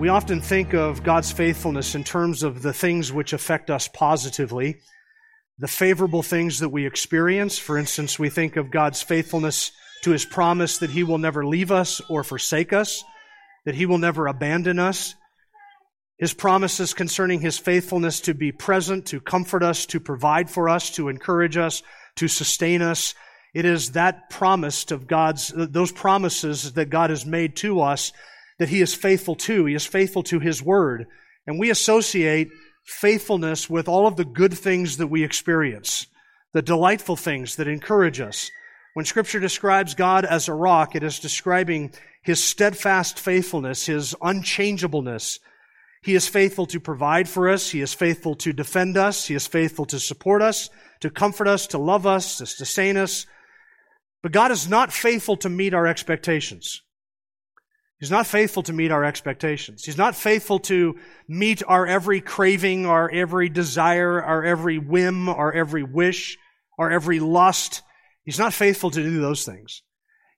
We often think of God's faithfulness in terms of the things which affect us positively, the favorable things that we experience. For instance, we think of God's faithfulness to his promise that he will never leave us or forsake us, that he will never abandon us. His promises concerning his faithfulness to be present, to comfort us, to provide for us, to encourage us, to sustain us. It is that promise of God's, those promises that God has made to us that he is faithful to. He is faithful to his word. And we associate faithfulness with all of the good things that we experience, the delightful things that encourage us. When scripture describes God as a rock, it is describing his steadfast faithfulness, his unchangeableness. He is faithful to provide for us. He is faithful to defend us. He is faithful to support us, to comfort us, to love us, to sustain us. But God is not faithful to meet our expectations. He's not faithful to meet our expectations. He's not faithful to meet our every craving, our every desire, our every whim, our every wish, our every lust. He's not faithful to do those things.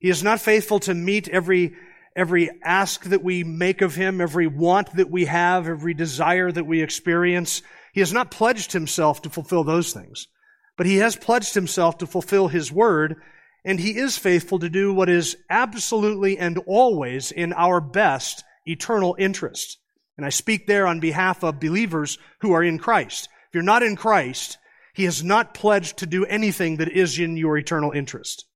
He is not faithful to meet every, every ask that we make of him, every want that we have, every desire that we experience. He has not pledged himself to fulfill those things. But he has pledged himself to fulfill his word and he is faithful to do what is absolutely and always in our best eternal interest. And I speak there on behalf of believers who are in Christ. If you're not in Christ, he has not pledged to do anything that is in your eternal interest.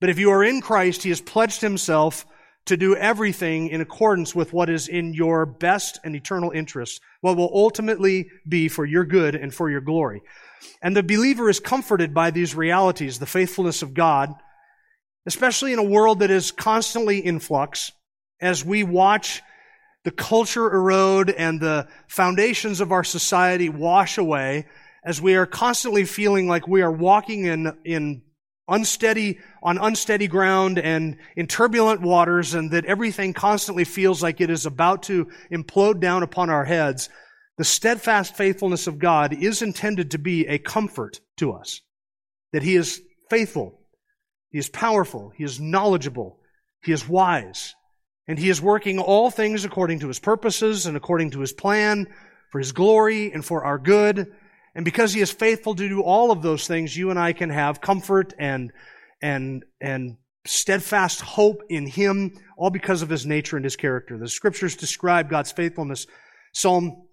But if you are in Christ, he has pledged himself to do everything in accordance with what is in your best and eternal interest, what will ultimately be for your good and for your glory. And the believer is comforted by these realities, the faithfulness of God, especially in a world that is constantly in flux, as we watch the culture erode and the foundations of our society wash away, as we are constantly feeling like we are walking in, in unsteady, on unsteady ground and in turbulent waters and that everything constantly feels like it is about to implode down upon our heads. The steadfast faithfulness of God is intended to be a comfort to us. That He is faithful. He is powerful. He is knowledgeable. He is wise. And He is working all things according to His purposes and according to His plan for His glory and for our good. And because He is faithful to do all of those things, you and I can have comfort and, and, and steadfast hope in Him, all because of His nature and His character. The scriptures describe God's faithfulness. Psalm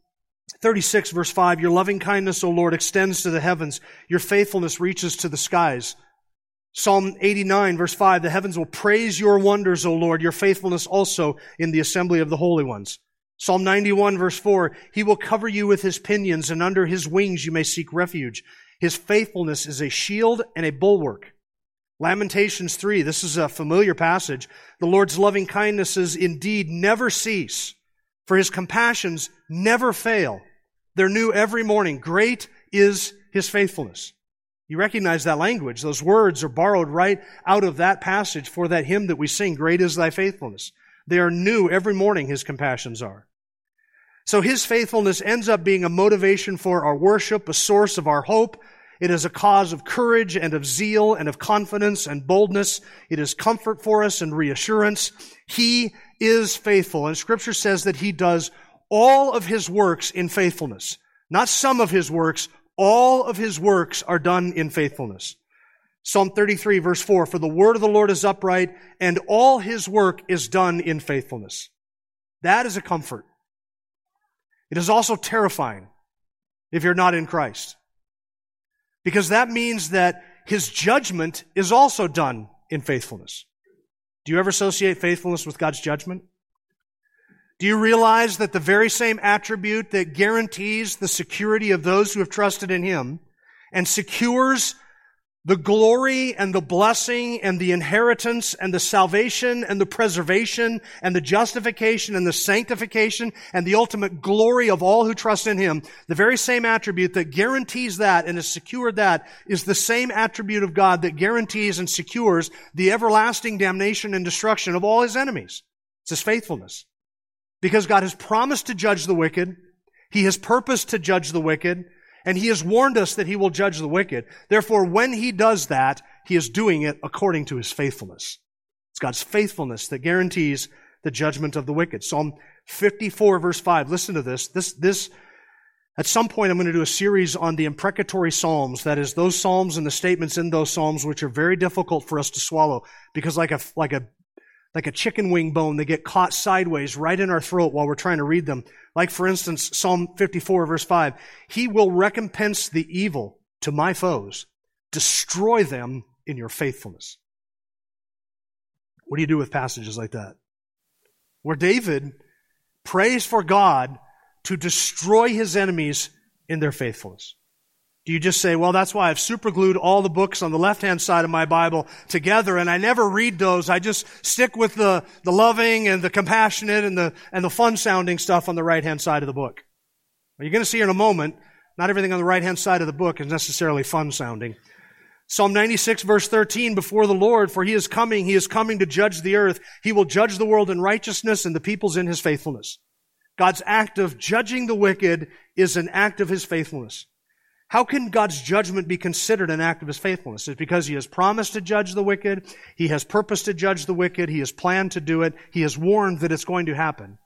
36 verse 5, Your loving kindness, O Lord, extends to the heavens. Your faithfulness reaches to the skies. Psalm 89 verse 5, The heavens will praise your wonders, O Lord, your faithfulness also in the assembly of the holy ones. Psalm 91 verse 4, He will cover you with His pinions, and under His wings you may seek refuge. His faithfulness is a shield and a bulwark. Lamentations 3, this is a familiar passage. The Lord's loving kindnesses indeed never cease for his compassions never fail. They're new every morning. Great is his faithfulness. You recognize that language. Those words are borrowed right out of that passage for that hymn that we sing, Great is thy faithfulness. They are new every morning, his compassions are. So his faithfulness ends up being a motivation for our worship, a source of our hope. It is a cause of courage and of zeal and of confidence and boldness. It is comfort for us and reassurance. He is faithful. And scripture says that he does all of his works in faithfulness. Not some of his works, all of his works are done in faithfulness. Psalm 33 verse 4, for the word of the Lord is upright and all his work is done in faithfulness. That is a comfort. It is also terrifying if you're not in Christ. Because that means that his judgment is also done in faithfulness. Do you ever associate faithfulness with God's judgment? Do you realize that the very same attribute that guarantees the security of those who have trusted in Him and secures the glory and the blessing and the inheritance and the salvation and the preservation and the justification and the sanctification and the ultimate glory of all who trust in Him, the very same attribute that guarantees that and has secured that is the same attribute of God that guarantees and secures the everlasting damnation and destruction of all His enemies. It's His faithfulness. Because God has promised to judge the wicked. He has purposed to judge the wicked. And he has warned us that he will judge the wicked. Therefore, when he does that, he is doing it according to his faithfulness. It's God's faithfulness that guarantees the judgment of the wicked. Psalm 54 verse 5. Listen to this. This, this, at some point I'm going to do a series on the imprecatory psalms. That is those psalms and the statements in those psalms which are very difficult for us to swallow because like a, like a like a chicken wing bone. They get caught sideways right in our throat while we're trying to read them. Like, for instance, Psalm 54, verse 5. He will recompense the evil to my foes, destroy them in your faithfulness. What do you do with passages like that? Where David prays for God to destroy his enemies in their faithfulness. Do you just say, well, that's why I've superglued all the books on the left-hand side of my Bible together and I never read those. I just stick with the, the loving and the compassionate and the, and the fun sounding stuff on the right-hand side of the book. Well, you're going to see in a moment, not everything on the right-hand side of the book is necessarily fun sounding. Psalm 96 verse 13, before the Lord, for he is coming, he is coming to judge the earth. He will judge the world in righteousness and the peoples in his faithfulness. God's act of judging the wicked is an act of his faithfulness. How can God's judgment be considered an act of his faithfulness? It's because he has promised to judge the wicked, he has purposed to judge the wicked, he has planned to do it, he has warned that it's going to happen.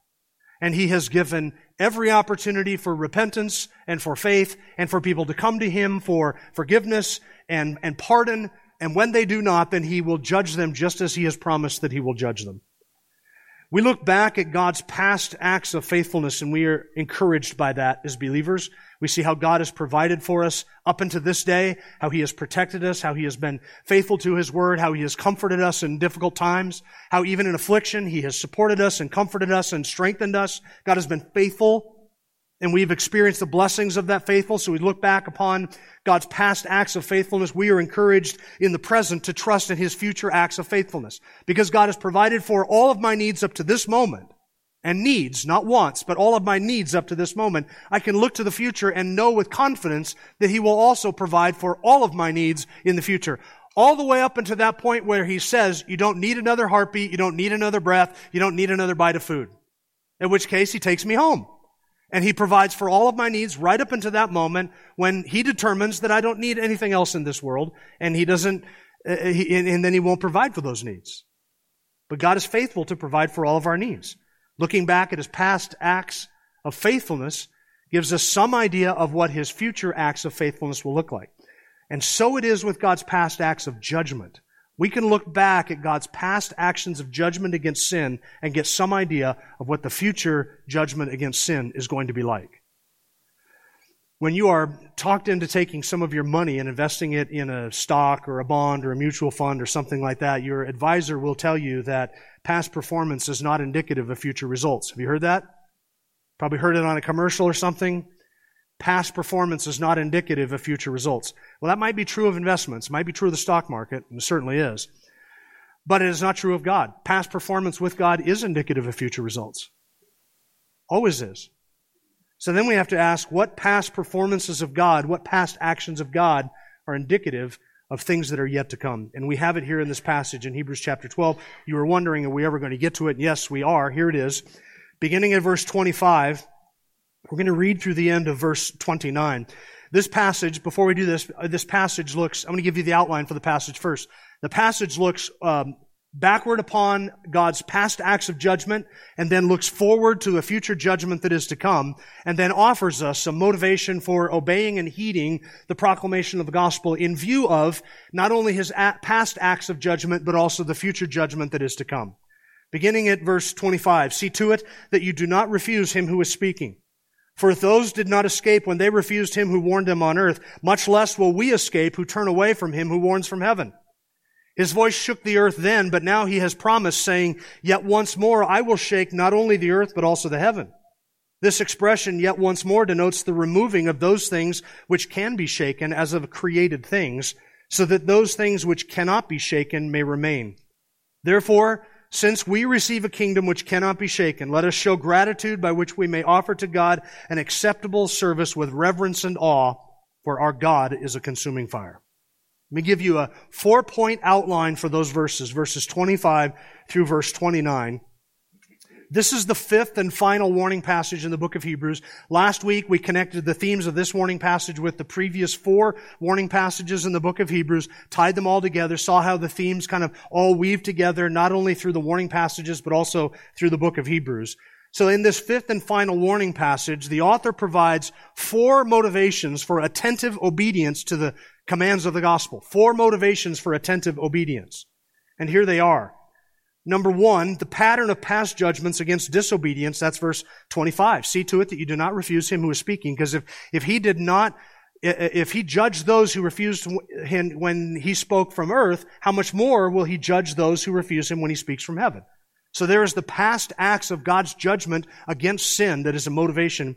And he has given every opportunity for repentance and for faith and for people to come to him for forgiveness and, and pardon. And when they do not, then he will judge them just as he has promised that he will judge them. We look back at God's past acts of faithfulness and we are encouraged by that as believers. We see how God has provided for us up until this day, how He has protected us, how He has been faithful to His word, how He has comforted us in difficult times, how even in affliction He has supported us and comforted us and strengthened us. God has been faithful and we've experienced the blessings of that faithful. So we look back upon God's past acts of faithfulness. We are encouraged in the present to trust in His future acts of faithfulness because God has provided for all of my needs up to this moment and needs, not wants, but all of my needs up to this moment, I can look to the future and know with confidence that He will also provide for all of my needs in the future. All the way up until that point where He says, you don't need another heartbeat, you don't need another breath, you don't need another bite of food. In which case He takes me home. And He provides for all of my needs right up until that moment when He determines that I don't need anything else in this world and He doesn't, uh, he, and then He won't provide for those needs. But God is faithful to provide for all of our needs looking back at his past acts of faithfulness gives us some idea of what his future acts of faithfulness will look like. And so it is with God's past acts of judgment. We can look back at God's past actions of judgment against sin and get some idea of what the future judgment against sin is going to be like. When you are talked into taking some of your money and investing it in a stock or a bond or a mutual fund or something like that, your advisor will tell you that past performance is not indicative of future results. Have you heard that? Probably heard it on a commercial or something. Past performance is not indicative of future results. Well, that might be true of investments, it might be true of the stock market, and it certainly is. But it is not true of God. Past performance with God is indicative of future results. Always is. So then we have to ask what past performances of God, what past actions of God are indicative of things that are yet to come. And we have it here in this passage in Hebrews chapter 12. You were wondering, are we ever going to get to it? Yes, we are. Here it is. Beginning at verse 25, we're going to read through the end of verse 29. This passage, before we do this, uh, this passage looks, I'm going to give you the outline for the passage first. The passage looks um, backward upon God's past acts of judgment and then looks forward to a future judgment that is to come and then offers us some motivation for obeying and heeding the proclamation of the gospel in view of not only his past acts of judgment but also the future judgment that is to come. Beginning at verse 25, see to it that you do not refuse him who is speaking. For if those did not escape when they refused him who warned them on earth, much less will we escape who turn away from him who warns from heaven. His voice shook the earth then, but now he has promised, saying, Yet once more I will shake not only the earth, but also the heaven. This expression, yet once more, denotes the removing of those things which can be shaken as of created things, so that those things which cannot be shaken may remain. Therefore, since we receive a kingdom which cannot be shaken, let us show gratitude by which we may offer to God an acceptable service with reverence and awe, for our God is a consuming fire. Let me give you a four point outline for those verses, verses 25 through verse 29. This is the fifth and final warning passage in the book of Hebrews. Last week we connected the themes of this warning passage with the previous four warning passages in the book of Hebrews, tied them all together, saw how the themes kind of all weave together, not only through the warning passages, but also through the book of Hebrews. So in this fifth and final warning passage, the author provides four motivations for attentive obedience to the commands of the gospel. Four motivations for attentive obedience. And here they are. Number one, the pattern of past judgments against disobedience. That's verse 25. See to it that you do not refuse him who is speaking. Because if, if he did not, if he judged those who refused him when he spoke from earth, how much more will he judge those who refuse him when he speaks from heaven? So there is the past acts of God's judgment against sin that is a motivation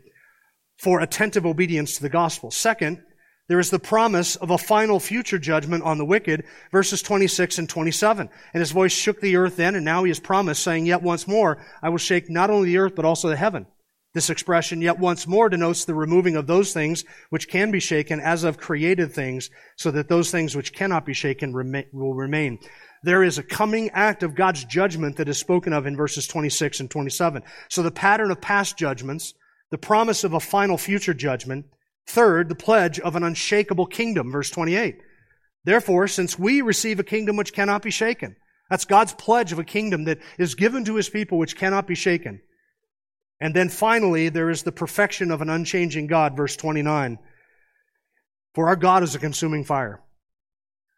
for attentive obedience to the gospel. Second, there is the promise of a final future judgment on the wicked, verses 26 and 27. And his voice shook the earth then, and now he has promised, saying, Yet once more I will shake not only the earth, but also the heaven. This expression, yet once more, denotes the removing of those things which can be shaken as of created things, so that those things which cannot be shaken will remain. There is a coming act of God's judgment that is spoken of in verses 26 and 27. So the pattern of past judgments, the promise of a final future judgment, Third, the pledge of an unshakable kingdom, verse 28. Therefore, since we receive a kingdom which cannot be shaken, that's God's pledge of a kingdom that is given to his people which cannot be shaken. And then finally, there is the perfection of an unchanging God, verse 29. For our God is a consuming fire.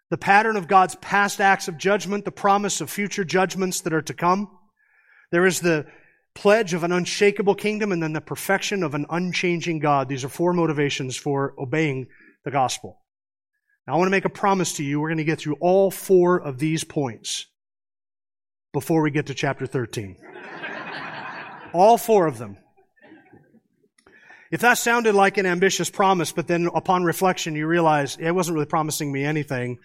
The pattern of God's past acts of judgment, the promise of future judgments that are to come. There is the pledge of an unshakable kingdom, and then the perfection of an unchanging God. These are four motivations for obeying the gospel. Now, I want to make a promise to you. We're going to get through all four of these points before we get to chapter 13. all four of them. If that sounded like an ambitious promise, but then upon reflection you realize it wasn't really promising me anything,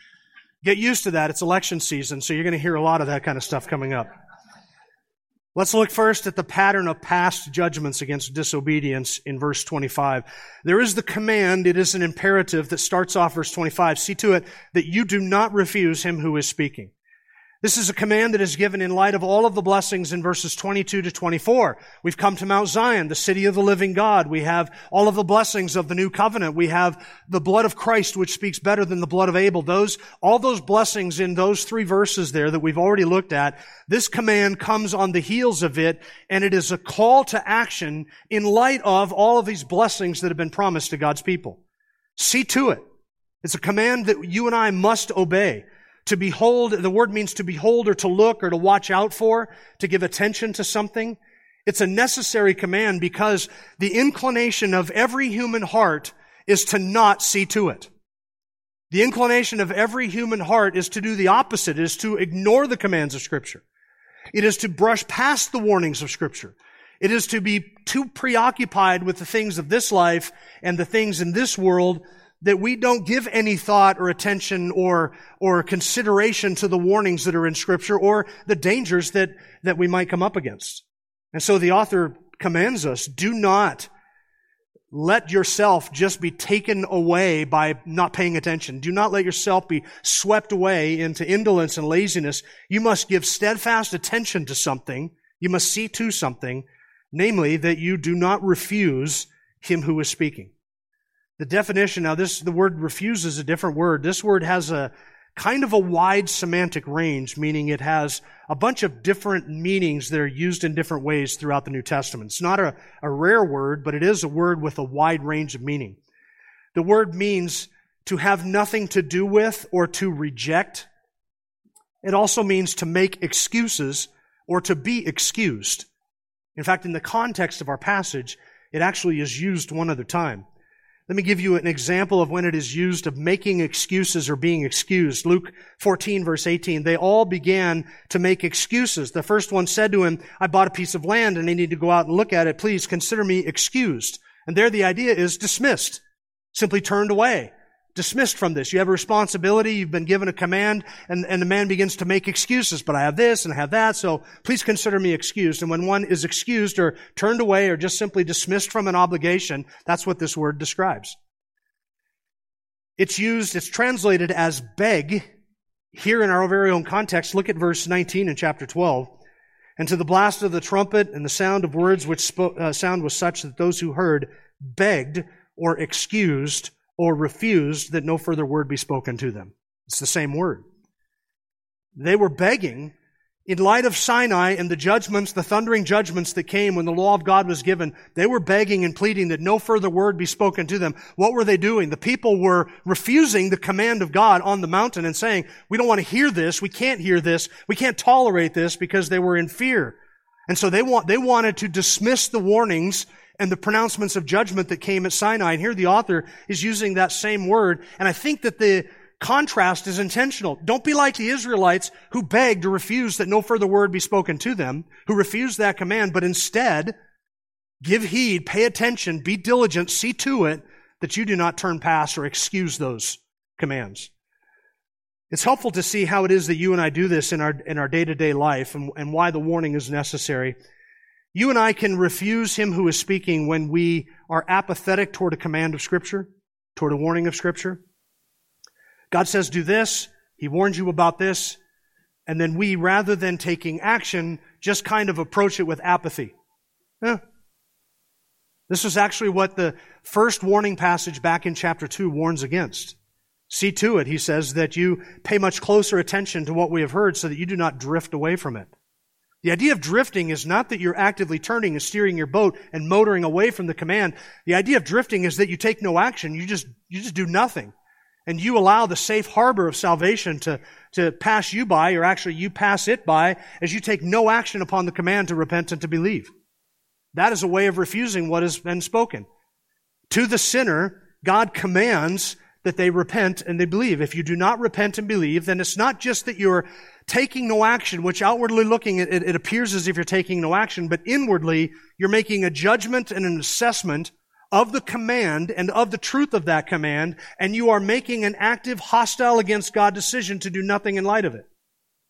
get used to that. It's election season, so you're going to hear a lot of that kind of stuff coming up. Let's look first at the pattern of past judgments against disobedience in verse 25. There is the command, it is an imperative that starts off verse 25. See to it that you do not refuse him who is speaking. This is a command that is given in light of all of the blessings in verses 22 to 24. We've come to Mount Zion, the city of the living God. We have all of the blessings of the new covenant. We have the blood of Christ, which speaks better than the blood of Abel. Those, all those blessings in those three verses there that we've already looked at, this command comes on the heels of it, and it is a call to action in light of all of these blessings that have been promised to God's people. See to it. It's a command that you and I must obey. To behold, the word means to behold or to look or to watch out for, to give attention to something. It's a necessary command because the inclination of every human heart is to not see to it. The inclination of every human heart is to do the opposite, is to ignore the commands of Scripture. It is to brush past the warnings of Scripture. It is to be too preoccupied with the things of this life and the things in this world that we don't give any thought or attention or, or consideration to the warnings that are in scripture or the dangers that, that we might come up against. And so the author commands us, do not let yourself just be taken away by not paying attention. Do not let yourself be swept away into indolence and laziness. You must give steadfast attention to something. You must see to something, namely that you do not refuse him who is speaking. The definition, now this, the word refuse is a different word. This word has a kind of a wide semantic range, meaning it has a bunch of different meanings that are used in different ways throughout the New Testament. It's not a, a rare word, but it is a word with a wide range of meaning. The word means to have nothing to do with or to reject. It also means to make excuses or to be excused. In fact, in the context of our passage, it actually is used one other time. Let me give you an example of when it is used of making excuses or being excused. Luke 14 verse 18. They all began to make excuses. The first one said to him, I bought a piece of land and I need to go out and look at it. Please consider me excused. And there the idea is dismissed. Simply turned away. Dismissed from this. You have a responsibility, you've been given a command, and, and the man begins to make excuses, but I have this and I have that, so please consider me excused. And when one is excused or turned away or just simply dismissed from an obligation, that's what this word describes. It's used, it's translated as beg. Here in our very own context, look at verse 19 in chapter 12. And to the blast of the trumpet and the sound of words which spoke, uh, sound was such that those who heard begged or excused or refused that no further word be spoken to them. It's the same word. They were begging in light of Sinai and the judgments, the thundering judgments that came when the law of God was given, they were begging and pleading that no further word be spoken to them. What were they doing? The people were refusing the command of God on the mountain and saying, we don't want to hear this, we can't hear this, we can't tolerate this because they were in fear. And so they want, they wanted to dismiss the warnings and the pronouncements of judgment that came at Sinai. And here the author is using that same word. And I think that the contrast is intentional. Don't be like the Israelites who begged or refused that no further word be spoken to them, who refused that command, but instead give heed, pay attention, be diligent, see to it that you do not turn past or excuse those commands. It's helpful to see how it is that you and I do this in our, in our day-to-day life and, and why the warning is necessary. You and I can refuse him who is speaking when we are apathetic toward a command of Scripture, toward a warning of Scripture. God says, do this. He warns you about this. And then we, rather than taking action, just kind of approach it with apathy. Eh. This is actually what the first warning passage back in chapter 2 warns against. See to it, he says, that you pay much closer attention to what we have heard so that you do not drift away from it. The idea of drifting is not that you're actively turning and steering your boat and motoring away from the command. The idea of drifting is that you take no action. You just, you just do nothing. And you allow the safe harbor of salvation to, to pass you by, or actually you pass it by, as you take no action upon the command to repent and to believe. That is a way of refusing what has been spoken. To the sinner, God commands that they repent and they believe. If you do not repent and believe, then it's not just that you're taking no action, which outwardly looking, it, it appears as if you're taking no action, but inwardly, you're making a judgment and an assessment of the command and of the truth of that command, and you are making an active, hostile against God decision to do nothing in light of it.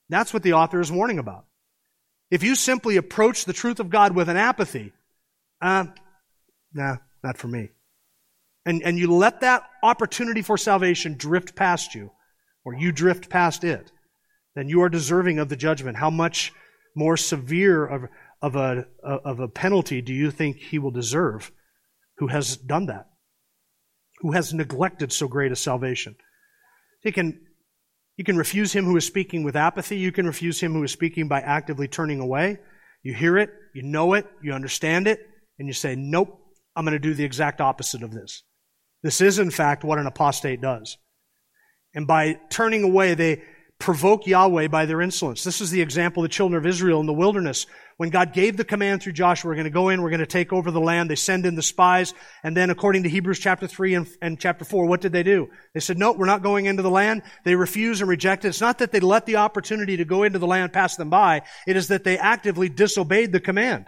That's what the author is warning about. If you simply approach the truth of God with an apathy, uh, nah, not for me. And, and you let that opportunity for salvation drift past you, or you drift past it, then you are deserving of the judgment. How much more severe of, of, a, of a penalty do you think he will deserve who has done that? Who has neglected so great a salvation? You can, you can refuse him who is speaking with apathy. You can refuse him who is speaking by actively turning away. You hear it, you know it, you understand it, and you say, Nope, I'm going to do the exact opposite of this. This is, in fact, what an apostate does. And by turning away, they, provoke Yahweh by their insolence. This is the example of the children of Israel in the wilderness. When God gave the command through Joshua, we're going to go in, we're going to take over the land. They send in the spies. And then according to Hebrews chapter 3 and, and chapter 4, what did they do? They said, no, we're not going into the land. They refuse and reject it. It's not that they let the opportunity to go into the land pass them by. It is that they actively disobeyed the command.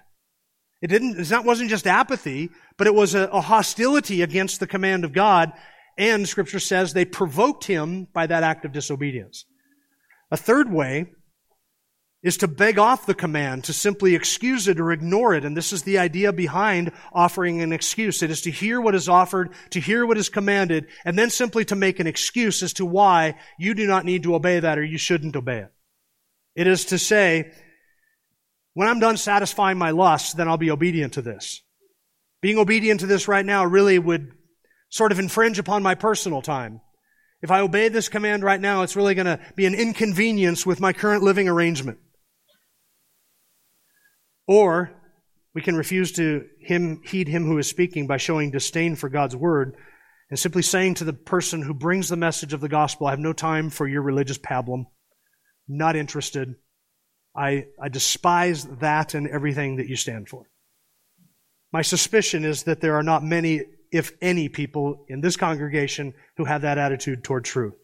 It didn't, it not, wasn't just apathy, but it was a, a hostility against the command of God. And scripture says they provoked him by that act of disobedience. A third way is to beg off the command, to simply excuse it or ignore it. And this is the idea behind offering an excuse. It is to hear what is offered, to hear what is commanded, and then simply to make an excuse as to why you do not need to obey that or you shouldn't obey it. It is to say, when I'm done satisfying my lust, then I'll be obedient to this. Being obedient to this right now really would sort of infringe upon my personal time. If I obey this command right now, it's really going to be an inconvenience with my current living arrangement. Or we can refuse to him, heed him who is speaking by showing disdain for God's word and simply saying to the person who brings the message of the gospel, I have no time for your religious pablum. Not interested. I, I despise that and everything that you stand for. My suspicion is that there are not many if any, people in this congregation who have that attitude toward truth.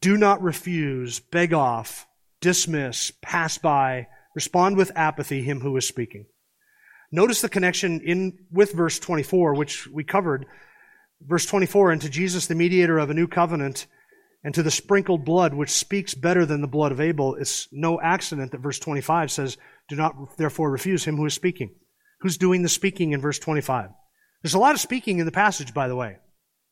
Do not refuse, beg off, dismiss, pass by, respond with apathy him who is speaking. Notice the connection in with verse 24, which we covered. Verse 24, and to Jesus, the mediator of a new covenant, and to the sprinkled blood, which speaks better than the blood of Abel, it's no accident that verse 25 says, Do not therefore refuse him who is speaking. Who's doing the speaking in verse 25? There's a lot of speaking in the passage, by the way.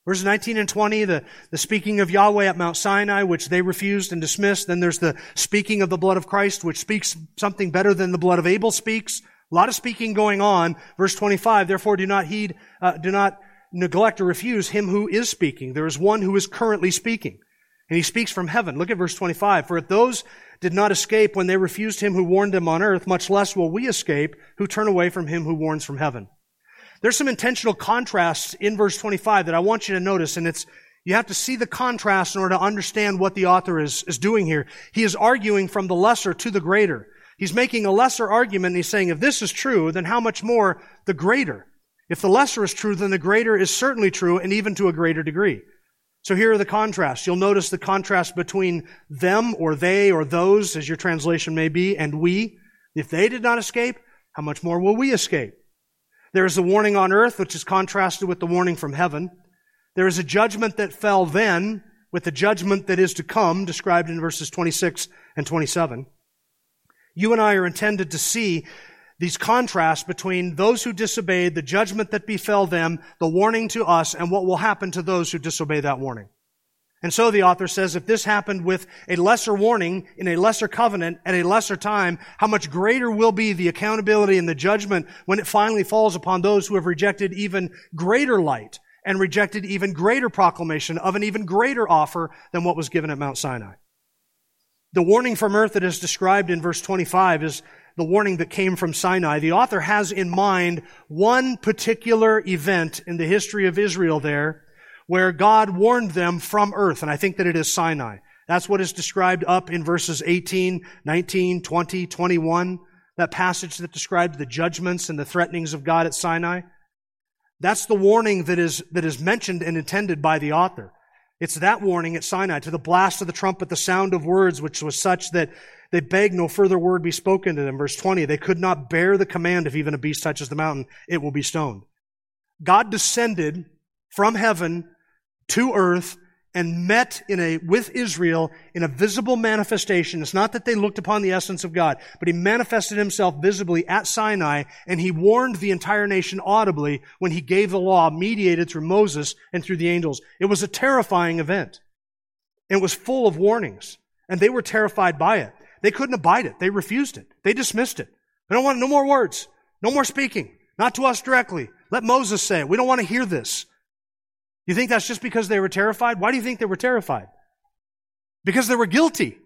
Verses 19 and 20, the, the speaking of Yahweh at Mount Sinai, which they refused and dismissed. Then there's the speaking of the blood of Christ, which speaks something better than the blood of Abel speaks. A lot of speaking going on. Verse 25, therefore do not heed, uh, do not neglect or refuse him who is speaking. There is one who is currently speaking. And he speaks from heaven. Look at verse 25. For if those did not escape when they refused him who warned them on earth, much less will we escape who turn away from him who warns from heaven. There's some intentional contrasts in verse 25 that I want you to notice, and it's, you have to see the contrast in order to understand what the author is, is doing here. He is arguing from the lesser to the greater. He's making a lesser argument, and he's saying, if this is true, then how much more the greater? If the lesser is true, then the greater is certainly true, and even to a greater degree. So here are the contrasts. You'll notice the contrast between them or they or those, as your translation may be, and we. If they did not escape, how much more will we escape? There is a warning on earth, which is contrasted with the warning from heaven. There is a judgment that fell then with the judgment that is to come, described in verses 26 and 27. You and I are intended to see these contrasts between those who disobeyed, the judgment that befell them, the warning to us, and what will happen to those who disobey that warning. And so the author says, if this happened with a lesser warning in a lesser covenant at a lesser time, how much greater will be the accountability and the judgment when it finally falls upon those who have rejected even greater light and rejected even greater proclamation of an even greater offer than what was given at Mount Sinai. The warning from earth that is described in verse 25 is the warning that came from Sinai. The author has in mind one particular event in the history of Israel there where God warned them from earth, and I think that it is Sinai. That's what is described up in verses 18, 19, 20, 21, that passage that describes the judgments and the threatenings of God at Sinai. That's the warning that is, that is mentioned and intended by the author. It's that warning at Sinai to the blast of the trumpet, the sound of words, which was such that they begged no further word be spoken to them. Verse 20, they could not bear the command if even a beast touches the mountain, it will be stoned. God descended from heaven to earth and met in a, with Israel in a visible manifestation. It's not that they looked upon the essence of God, but he manifested himself visibly at Sinai and he warned the entire nation audibly when he gave the law mediated through Moses and through the angels. It was a terrifying event. It was full of warnings and they were terrified by it. They couldn't abide it. They refused it. They dismissed it. They don't want no more words. No more speaking. Not to us directly. Let Moses say it. We don't want to hear this. You think that's just because they were terrified? Why do you think they were terrified? Because they were guilty.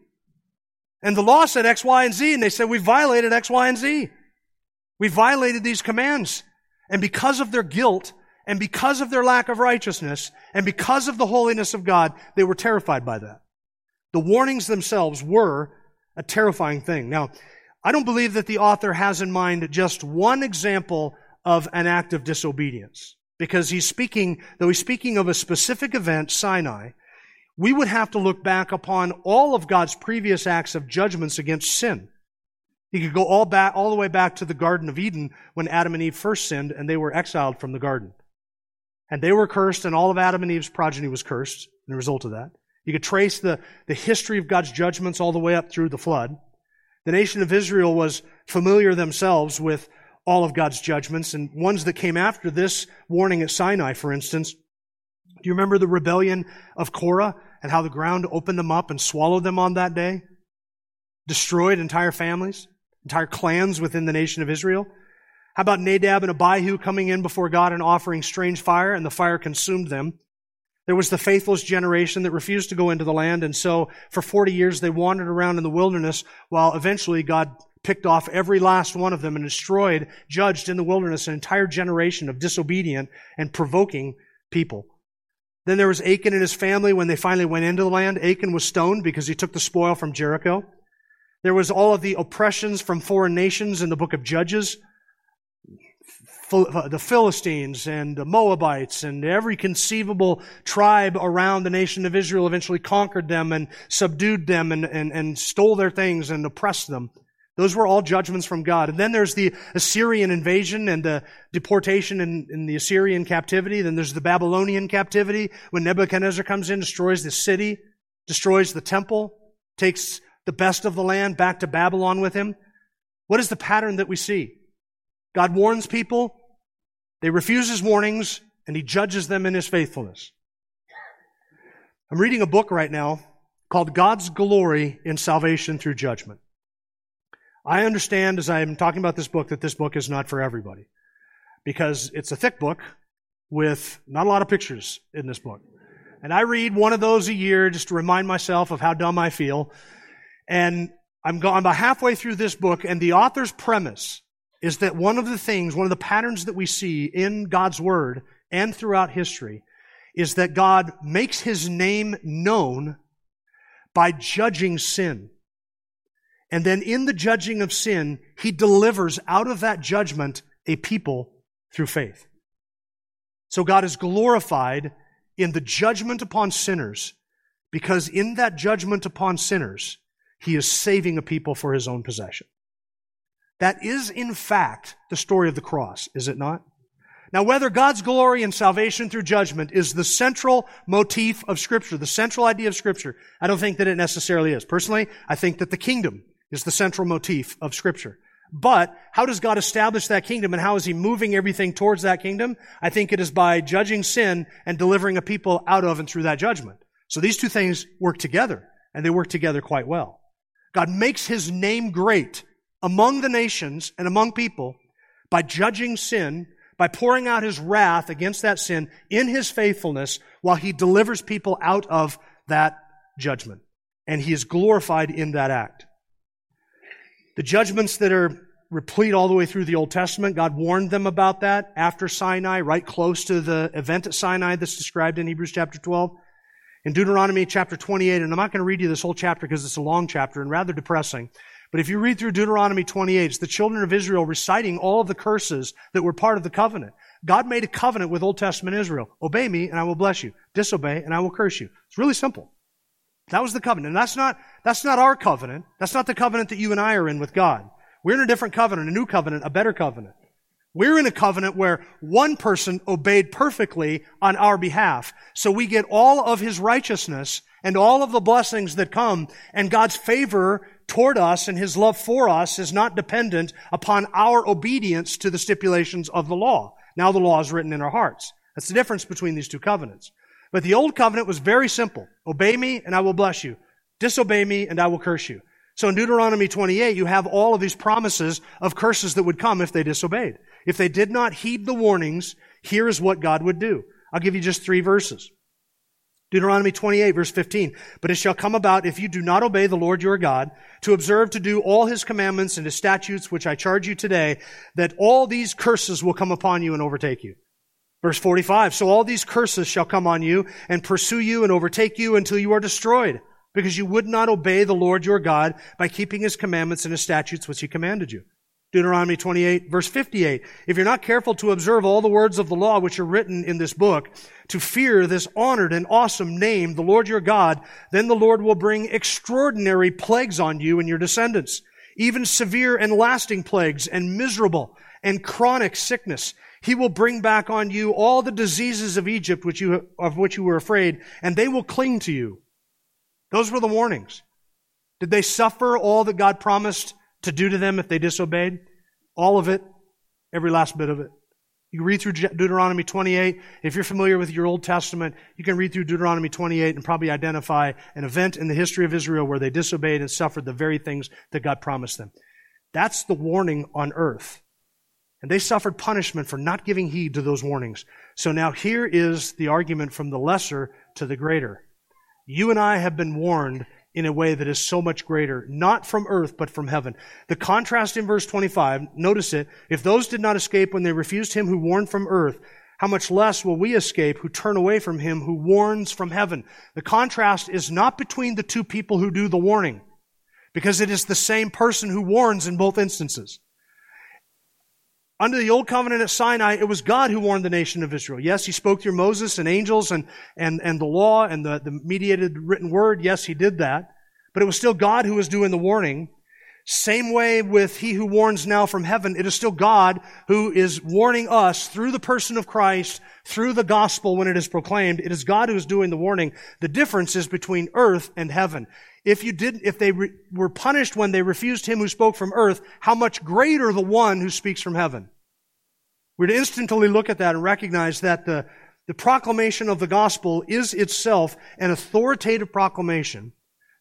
And the law said X, Y, and Z, and they said, we violated X, Y, and Z. We violated these commands. And because of their guilt, and because of their lack of righteousness, and because of the holiness of God, they were terrified by that. The warnings themselves were a terrifying thing. Now, I don't believe that the author has in mind just one example of an act of disobedience because he's speaking, though he's speaking of a specific event, Sinai, we would have to look back upon all of God's previous acts of judgments against sin. He could go all back, all the way back to the Garden of Eden when Adam and Eve first sinned and they were exiled from the garden. And they were cursed and all of Adam and Eve's progeny was cursed as a result of that. You could trace the, the history of God's judgments all the way up through the flood. The nation of Israel was familiar themselves with all of God's judgments and ones that came after this warning at Sinai, for instance. Do you remember the rebellion of Korah and how the ground opened them up and swallowed them on that day? Destroyed entire families, entire clans within the nation of Israel. How about Nadab and Abihu coming in before God and offering strange fire and the fire consumed them? There was the faithless generation that refused to go into the land, and so for 40 years they wandered around in the wilderness while eventually God picked off every last one of them and destroyed, judged in the wilderness an entire generation of disobedient and provoking people. Then there was Achan and his family when they finally went into the land. Achan was stoned because he took the spoil from Jericho. There was all of the oppressions from foreign nations in the book of Judges. Uh, the Philistines and the Moabites and every conceivable tribe around the nation of Israel eventually conquered them and subdued them and, and, and stole their things and oppressed them. Those were all judgments from God. And then there's the Assyrian invasion and the deportation in, the Assyrian captivity. Then there's the Babylonian captivity when Nebuchadnezzar comes in, destroys the city, destroys the temple, takes the best of the land back to Babylon with him. What is the pattern that we see? God warns people, they refuse his warnings, and he judges them in his faithfulness. I'm reading a book right now called God's Glory in Salvation Through Judgment. I understand as I'm talking about this book that this book is not for everybody because it's a thick book with not a lot of pictures in this book. And I read one of those a year just to remind myself of how dumb I feel. And I'm, go- I'm about halfway through this book, and the author's premise is that one of the things, one of the patterns that we see in God's Word and throughout history is that God makes His name known by judging sin. And then in the judging of sin, he delivers out of that judgment a people through faith. So God is glorified in the judgment upon sinners because in that judgment upon sinners, he is saving a people for his own possession. That is, in fact, the story of the cross, is it not? Now, whether God's glory and salvation through judgment is the central motif of Scripture, the central idea of Scripture, I don't think that it necessarily is. Personally, I think that the kingdom is the central motif of Scripture. But how does God establish that kingdom and how is He moving everything towards that kingdom? I think it is by judging sin and delivering a people out of and through that judgment. So these two things work together and they work together quite well. God makes His name great among the nations and among people by judging sin, by pouring out His wrath against that sin in His faithfulness while He delivers people out of that judgment. And He is glorified in that act. The judgments that are replete all the way through the Old Testament, God warned them about that after Sinai, right close to the event at Sinai that's described in Hebrews chapter 12. In Deuteronomy chapter 28, and I'm not going to read you this whole chapter because it's a long chapter and rather depressing. But if you read through Deuteronomy 28, it's the children of Israel reciting all of the curses that were part of the covenant. God made a covenant with Old Testament Israel. Obey me and I will bless you. Disobey and I will curse you. It's really simple. That was the covenant. And that's not, that's not our covenant. That's not the covenant that you and I are in with God. We're in a different covenant, a new covenant, a better covenant. We're in a covenant where one person obeyed perfectly on our behalf. So we get all of his righteousness and all of the blessings that come and God's favor toward us and his love for us is not dependent upon our obedience to the stipulations of the law. Now the law is written in our hearts. That's the difference between these two covenants. But the old covenant was very simple. Obey me and I will bless you. Disobey me and I will curse you. So in Deuteronomy 28, you have all of these promises of curses that would come if they disobeyed. If they did not heed the warnings, here is what God would do. I'll give you just three verses. Deuteronomy 28 verse 15. But it shall come about if you do not obey the Lord your God to observe to do all his commandments and his statutes which I charge you today, that all these curses will come upon you and overtake you. Verse 45, so all these curses shall come on you and pursue you and overtake you until you are destroyed, because you would not obey the Lord your God by keeping his commandments and his statutes which he commanded you. Deuteronomy 28 verse 58. If you're not careful to observe all the words of the law which are written in this book, to fear this honored and awesome name, the Lord your God, then the Lord will bring extraordinary plagues on you and your descendants, even severe and lasting plagues and miserable and chronic sickness he will bring back on you all the diseases of Egypt which you, of which you were afraid, and they will cling to you. Those were the warnings. Did they suffer all that God promised to do to them if they disobeyed? All of it, every last bit of it. You read through Deuteronomy 28. If you're familiar with your Old Testament, you can read through Deuteronomy 28 and probably identify an event in the history of Israel where they disobeyed and suffered the very things that God promised them. That's the warning on earth. And they suffered punishment for not giving heed to those warnings. So now here is the argument from the lesser to the greater. You and I have been warned in a way that is so much greater, not from earth, but from heaven. The contrast in verse 25, notice it, if those did not escape when they refused him who warned from earth, how much less will we escape who turn away from him who warns from heaven? The contrast is not between the two people who do the warning, because it is the same person who warns in both instances. Under the old covenant at Sinai, it was God who warned the nation of Israel. Yes, he spoke through Moses and angels and, and, and the law and the, the mediated written word. Yes, he did that. But it was still God who was doing the warning. Same way with he who warns now from heaven, it is still God who is warning us through the person of Christ, through the gospel when it is proclaimed. It is God who is doing the warning. The difference is between earth and heaven. If you did, if they re, were punished when they refused him who spoke from earth, how much greater the one who speaks from heaven? To instantly look at that and recognize that the, the proclamation of the gospel is itself an authoritative proclamation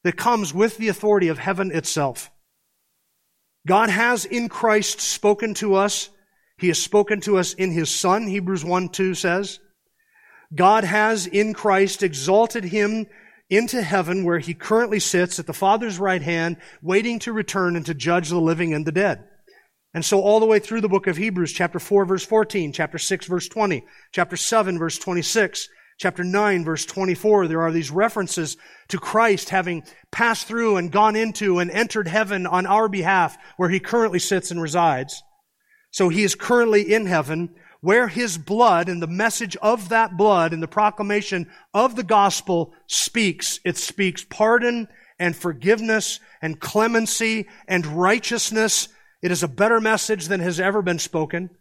that comes with the authority of heaven itself. God has in Christ spoken to us. He has spoken to us in His Son, Hebrews 1 2 says. God has in Christ exalted Him into heaven where He currently sits at the Father's right hand, waiting to return and to judge the living and the dead. And so all the way through the book of Hebrews, chapter 4 verse 14, chapter 6 verse 20, chapter 7 verse 26, chapter 9 verse 24, there are these references to Christ having passed through and gone into and entered heaven on our behalf where he currently sits and resides. So he is currently in heaven where his blood and the message of that blood and the proclamation of the gospel speaks. It speaks pardon and forgiveness and clemency and righteousness. It is a better message than has ever been spoken.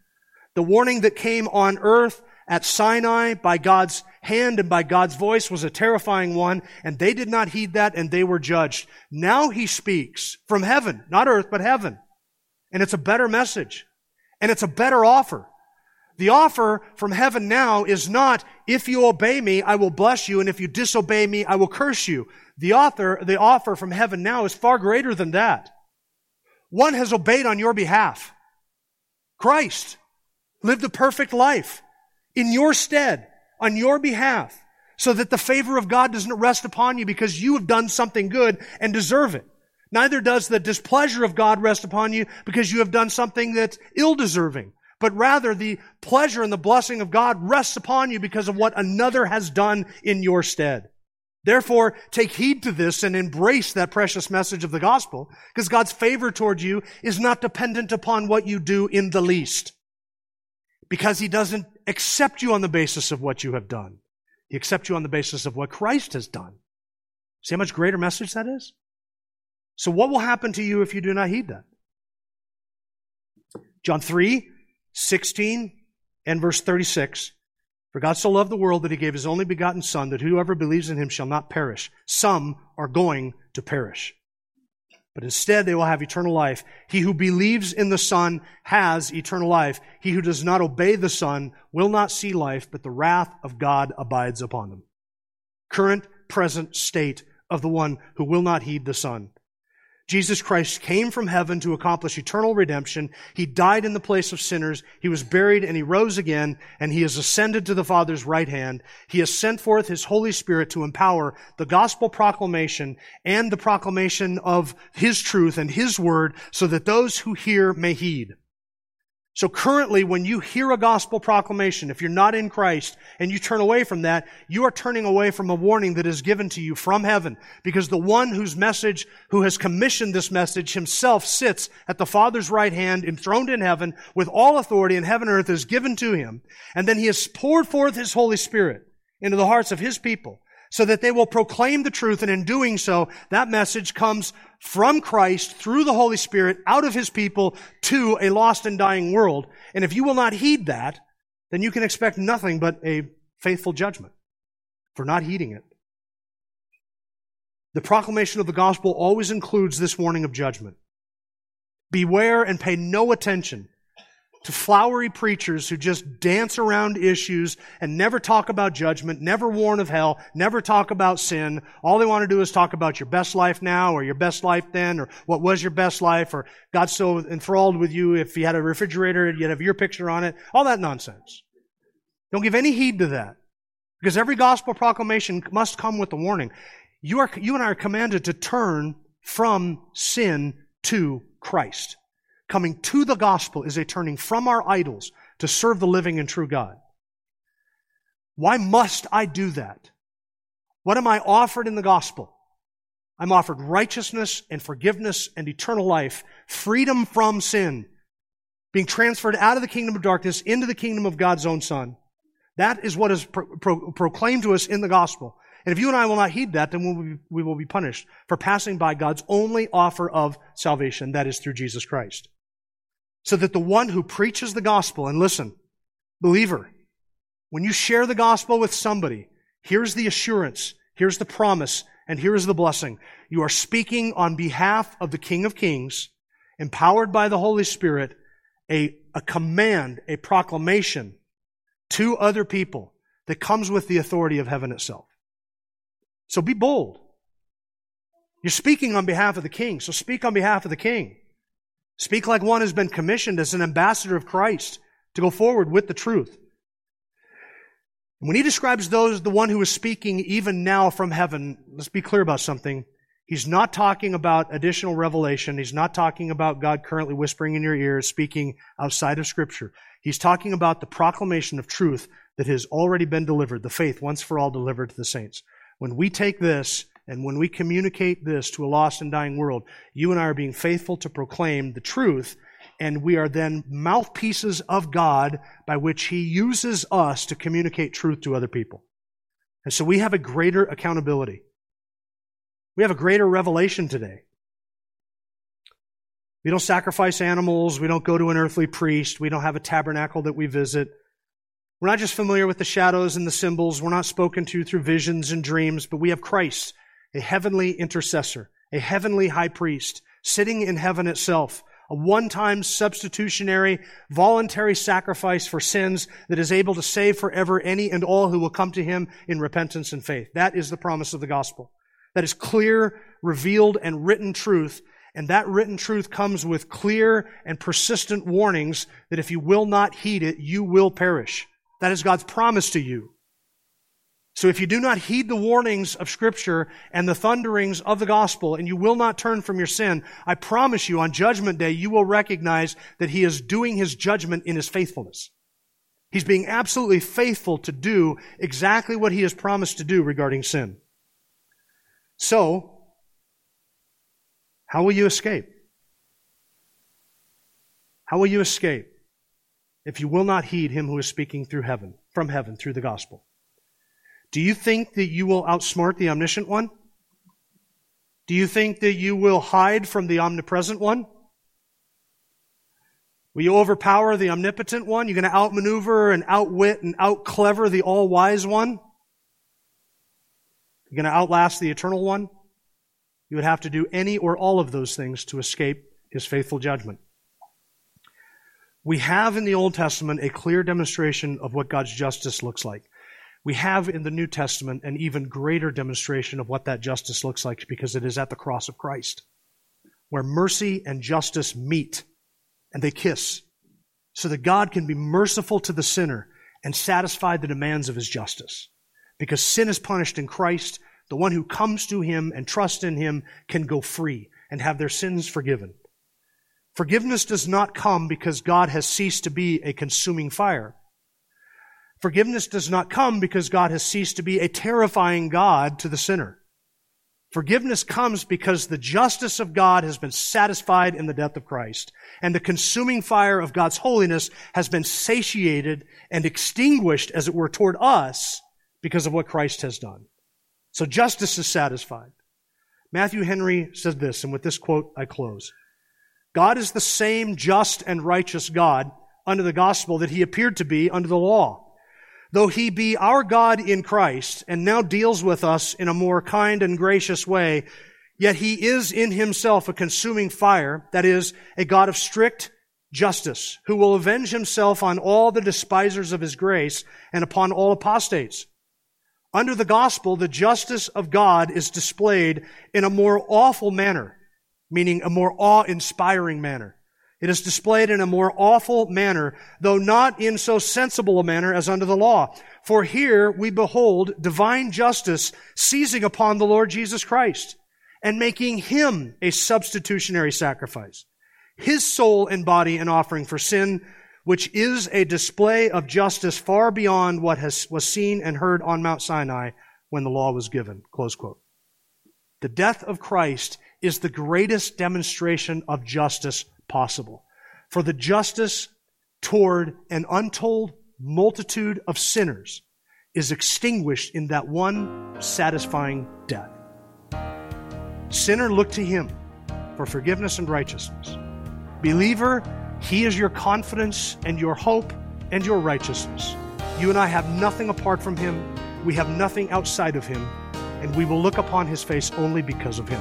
The warning that came on earth at Sinai by God's hand and by God's voice was a terrifying one, and they did not heed that and they were judged. Now he speaks from heaven, not earth, but heaven. And it's a better message. And it's a better offer. The offer from heaven now is not, if you obey me, I will bless you, and if you disobey me, I will curse you. The author, the offer from heaven now is far greater than that. One has obeyed on your behalf. Christ lived a perfect life in your stead, on your behalf, so that the favor of God doesn't rest upon you because you have done something good and deserve it. Neither does the displeasure of God rest upon you because you have done something that's ill-deserving. But rather, the pleasure and the blessing of God rests upon you because of what another has done in your stead. Therefore, take heed to this and embrace that precious message of the gospel, because God's favor toward you is not dependent upon what you do in the least. Because He doesn't accept you on the basis of what you have done. He accepts you on the basis of what Christ has done. See how much greater message that is? So what will happen to you if you do not heed that? John 3, 16 and verse 36. For God so loved the world that he gave his only begotten Son, that whoever believes in him shall not perish. Some are going to perish but instead they will have eternal life. He who believes in the Son has eternal life. He who does not obey the Son will not see life, but the wrath of God abides upon them. Current, present state of the one who will not heed the Son. Jesus Christ came from heaven to accomplish eternal redemption. He died in the place of sinners. He was buried and he rose again and he has ascended to the Father's right hand. He has sent forth his Holy Spirit to empower the gospel proclamation and the proclamation of his truth and his word so that those who hear may heed. So currently, when you hear a gospel proclamation, if you're not in Christ and you turn away from that, you are turning away from a warning that is given to you from heaven because the one whose message, who has commissioned this message himself sits at the Father's right hand enthroned in heaven with all authority in heaven and earth is given to him. And then he has poured forth his Holy Spirit into the hearts of his people so that they will proclaim the truth. And in doing so, that message comes from Christ through the Holy Spirit out of his people to a lost and dying world. And if you will not heed that, then you can expect nothing but a faithful judgment for not heeding it. The proclamation of the gospel always includes this warning of judgment. Beware and pay no attention to flowery preachers who just dance around issues and never talk about judgment, never warn of hell, never talk about sin. All they want to do is talk about your best life now or your best life then or what was your best life or God's so enthralled with you if you had a refrigerator, you'd have your picture on it. All that nonsense. Don't give any heed to that. Because every gospel proclamation must come with a warning. You, are, you and I are commanded to turn from sin to Christ. Coming to the gospel is a turning from our idols to serve the living and true God. Why must I do that? What am I offered in the gospel? I'm offered righteousness and forgiveness and eternal life, freedom from sin, being transferred out of the kingdom of darkness into the kingdom of God's own Son. That is what is pro- pro- proclaimed to us in the gospel. And if you and I will not heed that, then we will, be, we will be punished for passing by God's only offer of salvation, that is through Jesus Christ. So that the one who preaches the gospel, and listen, believer, when you share the gospel with somebody, here's the assurance, here's the promise, and here's the blessing. You are speaking on behalf of the King of Kings, empowered by the Holy Spirit, a, a command, a proclamation to other people that comes with the authority of heaven itself. So be bold. You're speaking on behalf of the king, so speak on behalf of the king. Speak like one who's been commissioned as an ambassador of Christ to go forward with the truth. When he describes those, the one who is speaking even now from heaven, let's be clear about something. He's not talking about additional revelation. He's not talking about God currently whispering in your ears, speaking outside of Scripture. He's talking about the proclamation of truth that has already been delivered, the faith once for all delivered to the saints. When we take this and when we communicate this to a lost and dying world, you and I are being faithful to proclaim the truth, and we are then mouthpieces of God by which He uses us to communicate truth to other people. And so we have a greater accountability. We have a greater revelation today. We don't sacrifice animals. We don't go to an earthly priest. We don't have a tabernacle that we visit. We're not just familiar with the shadows and the symbols. We're not spoken to through visions and dreams, but we have Christ, a heavenly intercessor, a heavenly high priest, sitting in heaven itself, a one-time substitutionary, voluntary sacrifice for sins that is able to save forever any and all who will come to him in repentance and faith. That is the promise of the gospel. That is clear, revealed, and written truth and that written truth comes with clear and persistent warnings that if you will not heed it, you will perish. That is God's promise to you. So if you do not heed the warnings of scripture and the thunderings of the gospel and you will not turn from your sin, I promise you on judgment day, you will recognize that he is doing his judgment in his faithfulness. He's being absolutely faithful to do exactly what he has promised to do regarding sin. So, how will you escape? How will you escape? if you will not heed him who is speaking through heaven, from heaven through the gospel? Do you think that you will outsmart the omniscient one? Do you think that you will hide from the omnipresent one? Will you overpower the omnipotent one? You're going to outmaneuver and outwit and outclever the all wise one? You're going to outlast the eternal one? You would have to do any or all of those things to escape his faithful judgment. We have in the Old Testament a clear demonstration of what God's justice looks like. We have in the New Testament an even greater demonstration of what that justice looks like because it is at the cross of Christ, where mercy and justice meet and they kiss, so that God can be merciful to the sinner and satisfy the demands of his justice. Because sin is punished in Christ, the one who comes to him and trusts in him can go free and have their sins forgiven. Forgiveness does not come because God has ceased to be a consuming fire. Forgiveness does not come because God has ceased to be a terrifying God to the sinner. Forgiveness comes because the justice of God has been satisfied in the death of Christ, and the consuming fire of God's holiness has been satiated and extinguished, as it were, toward us because of what Christ has done. So justice is satisfied. Matthew Henry said this, and with this quote I close. God is the same just and righteous God under the gospel that he appeared to be under the law. Though he be our God in Christ and now deals with us in a more kind and gracious way, yet he is in himself a consuming fire, that is, a God of strict justice, who will avenge himself on all the despisers of his grace and upon all apostates. Under the gospel, the justice of God is displayed in a more awful manner meaning a more awe-inspiring manner. It is displayed in a more awful manner, though not in so sensible a manner as under the law. For here we behold divine justice seizing upon the Lord Jesus Christ and making him a substitutionary sacrifice. His soul and body an offering for sin, which is a display of justice far beyond what has, was seen and heard on Mount Sinai when the law was given. Close quote. The death of Christ is the greatest demonstration of justice possible. For the justice toward an untold multitude of sinners is extinguished in that one satisfying death. Sinner, look to him for forgiveness and righteousness. Believer, he is your confidence and your hope and your righteousness. You and I have nothing apart from him. We have nothing outside of him, and we will look upon his face only because of him.